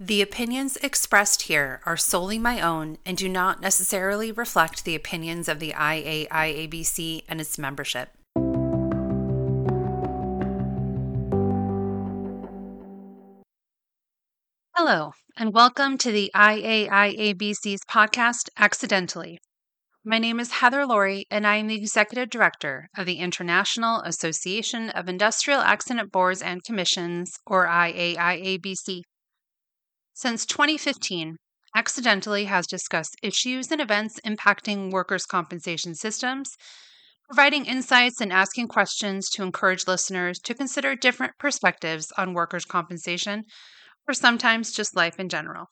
The opinions expressed here are solely my own and do not necessarily reflect the opinions of the IAIABC and its membership. Hello, and welcome to the IAIABC's podcast, Accidentally. My name is Heather Lore, and I am the Executive Director of the International Association of Industrial Accident Boards and Commissions, or IAIABC. Since 2015, Accidentally has discussed issues and events impacting workers' compensation systems, providing insights and asking questions to encourage listeners to consider different perspectives on workers' compensation, or sometimes just life in general.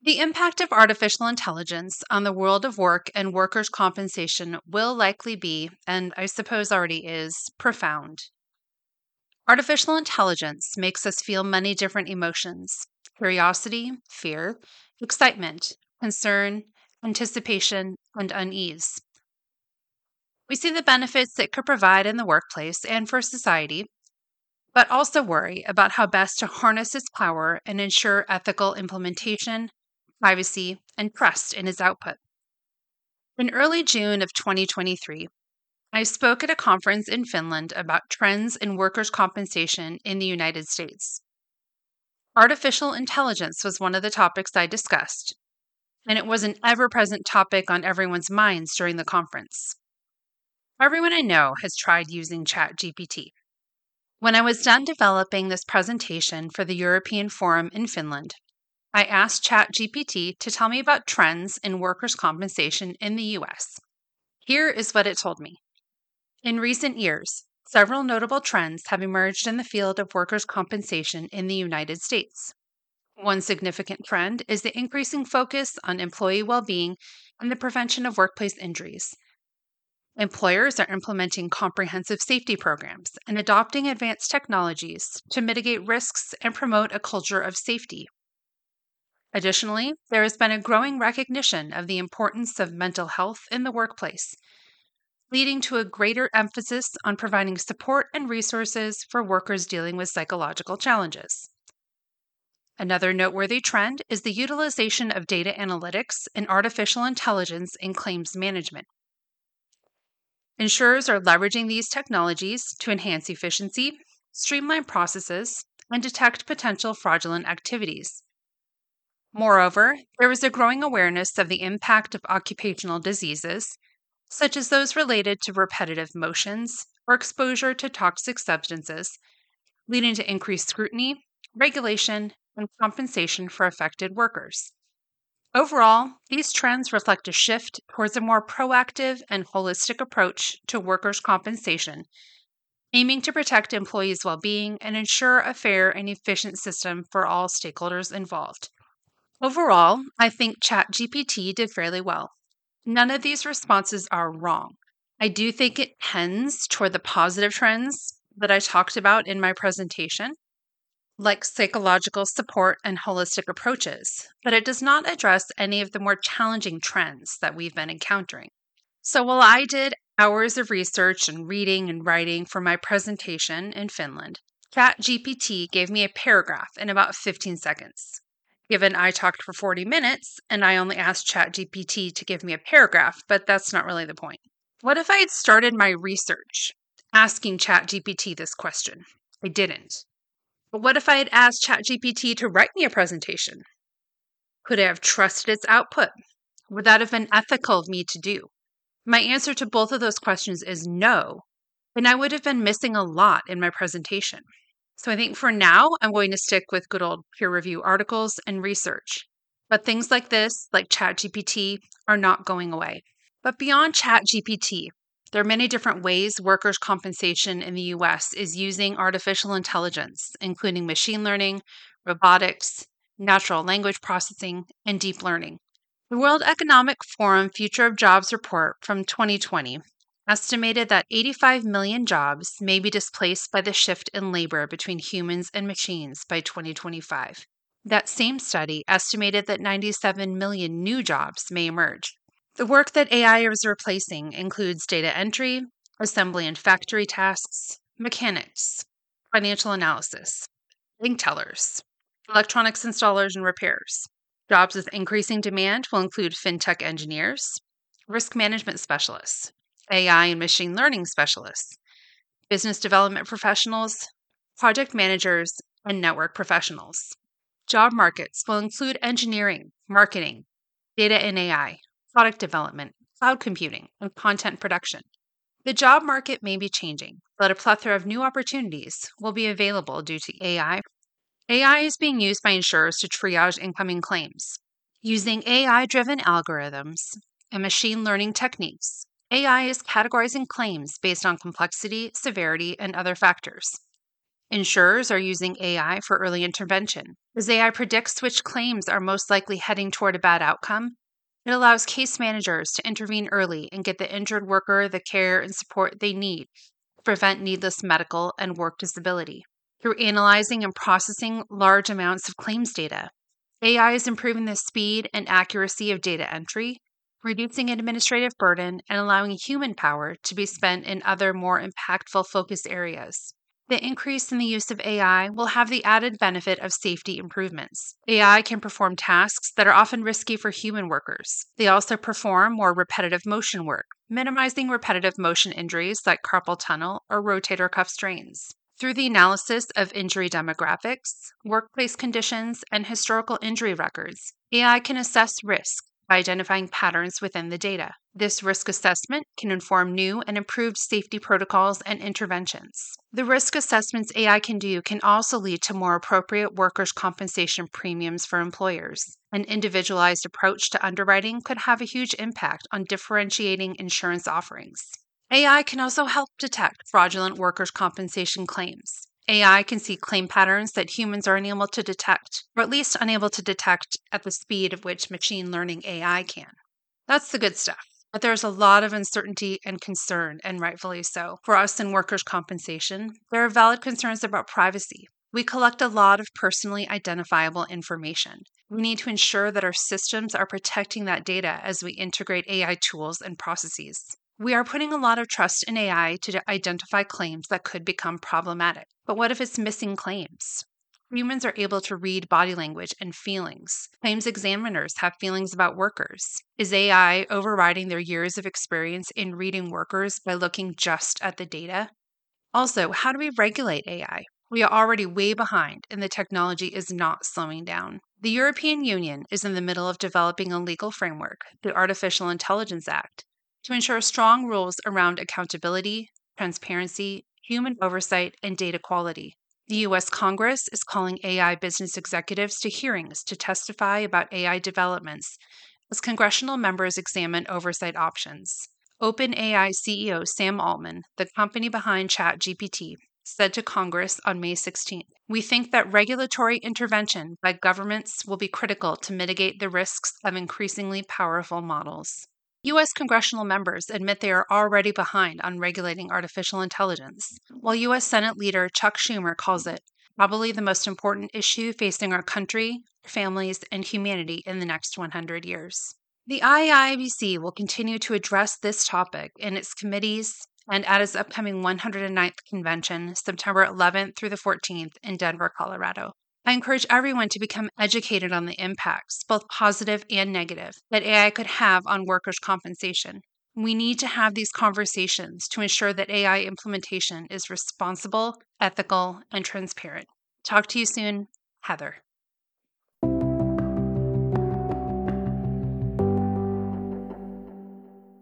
The impact of artificial intelligence on the world of work and workers' compensation will likely be, and I suppose already is, profound. Artificial intelligence makes us feel many different emotions curiosity, fear, excitement, concern, anticipation, and unease. We see the benefits it could provide in the workplace and for society, but also worry about how best to harness its power and ensure ethical implementation, privacy, and trust in its output. In early June of 2023, I spoke at a conference in Finland about trends in workers' compensation in the United States. Artificial intelligence was one of the topics I discussed, and it was an ever present topic on everyone's minds during the conference. Everyone I know has tried using ChatGPT. When I was done developing this presentation for the European Forum in Finland, I asked ChatGPT to tell me about trends in workers' compensation in the US. Here is what it told me. In recent years, Several notable trends have emerged in the field of workers' compensation in the United States. One significant trend is the increasing focus on employee well being and the prevention of workplace injuries. Employers are implementing comprehensive safety programs and adopting advanced technologies to mitigate risks and promote a culture of safety. Additionally, there has been a growing recognition of the importance of mental health in the workplace leading to a greater emphasis on providing support and resources for workers dealing with psychological challenges. Another noteworthy trend is the utilization of data analytics and artificial intelligence in claims management. Insurers are leveraging these technologies to enhance efficiency, streamline processes, and detect potential fraudulent activities. Moreover, there is a growing awareness of the impact of occupational diseases such as those related to repetitive motions or exposure to toxic substances, leading to increased scrutiny, regulation, and compensation for affected workers. Overall, these trends reflect a shift towards a more proactive and holistic approach to workers' compensation, aiming to protect employees' well being and ensure a fair and efficient system for all stakeholders involved. Overall, I think ChatGPT did fairly well. None of these responses are wrong. I do think it tends toward the positive trends that I talked about in my presentation, like psychological support and holistic approaches, but it does not address any of the more challenging trends that we've been encountering. So while I did hours of research and reading and writing for my presentation in Finland, ChatGPT gave me a paragraph in about 15 seconds given I talked for 40 minutes and I only asked ChatGPT to give me a paragraph, but that's not really the point. What if I had started my research asking ChatGPT this question? I didn't. But what if I had asked ChatGPT to write me a presentation? Could I have trusted its output? Would that have been ethical of me to do? My answer to both of those questions is no, and I would have been missing a lot in my presentation. So I think for now, I'm going to stick with good old peer review articles and research. But things like this, like ChatGPT, are not going away. But beyond ChatGPT, there are many different ways workers' compensation in the US is using artificial intelligence, including machine learning, robotics, natural language processing, and deep learning. The World Economic Forum Future of Jobs report from 2020 estimated that 85 million jobs may be displaced by the shift in labor between humans and machines by 2025. That same study estimated that 97 million new jobs may emerge. The work that AI is replacing includes data entry, assembly and factory tasks, mechanics, financial analysis, bank tellers, electronics installers and repairs. Jobs with increasing demand will include fintech engineers, risk management specialists, AI and machine learning specialists, business development professionals, project managers, and network professionals. Job markets will include engineering, marketing, data and AI, product development, cloud computing, and content production. The job market may be changing, but a plethora of new opportunities will be available due to AI. AI is being used by insurers to triage incoming claims. Using AI driven algorithms and machine learning techniques, AI is categorizing claims based on complexity, severity, and other factors. Insurers are using AI for early intervention. As AI predicts which claims are most likely heading toward a bad outcome, it allows case managers to intervene early and get the injured worker the care and support they need to prevent needless medical and work disability. Through analyzing and processing large amounts of claims data, AI is improving the speed and accuracy of data entry, reducing administrative burden, and allowing human power to be spent in other more impactful focus areas. The increase in the use of AI will have the added benefit of safety improvements. AI can perform tasks that are often risky for human workers. They also perform more repetitive motion work, minimizing repetitive motion injuries like carpal tunnel or rotator cuff strains. Through the analysis of injury demographics, workplace conditions, and historical injury records, AI can assess risk by identifying patterns within the data. This risk assessment can inform new and improved safety protocols and interventions. The risk assessments AI can do can also lead to more appropriate workers' compensation premiums for employers. An individualized approach to underwriting could have a huge impact on differentiating insurance offerings. AI can also help detect fraudulent workers' compensation claims. AI can see claim patterns that humans are unable to detect, or at least unable to detect at the speed of which machine learning AI can. That's the good stuff. But there's a lot of uncertainty and concern, and rightfully so. For us in workers' compensation, there are valid concerns about privacy. We collect a lot of personally identifiable information. We need to ensure that our systems are protecting that data as we integrate AI tools and processes. We are putting a lot of trust in AI to identify claims that could become problematic. But what if it's missing claims? Humans are able to read body language and feelings. Claims examiners have feelings about workers. Is AI overriding their years of experience in reading workers by looking just at the data? Also, how do we regulate AI? We are already way behind, and the technology is not slowing down. The European Union is in the middle of developing a legal framework, the Artificial Intelligence Act, to ensure strong rules around accountability, transparency, human oversight, and data quality. The U.S. Congress is calling AI business executives to hearings to testify about AI developments as congressional members examine oversight options. OpenAI CEO Sam Altman, the company behind ChatGPT, said to Congress on May 16th We think that regulatory intervention by governments will be critical to mitigate the risks of increasingly powerful models. U.S. congressional members admit they are already behind on regulating artificial intelligence, while U.S. Senate leader Chuck Schumer calls it probably the most important issue facing our country, families, and humanity in the next 100 years. The IAIABC will continue to address this topic in its committees and at its upcoming 109th convention, September 11th through the 14th in Denver, Colorado. I encourage everyone to become educated on the impacts, both positive and negative, that AI could have on workers' compensation. We need to have these conversations to ensure that AI implementation is responsible, ethical, and transparent. Talk to you soon, Heather.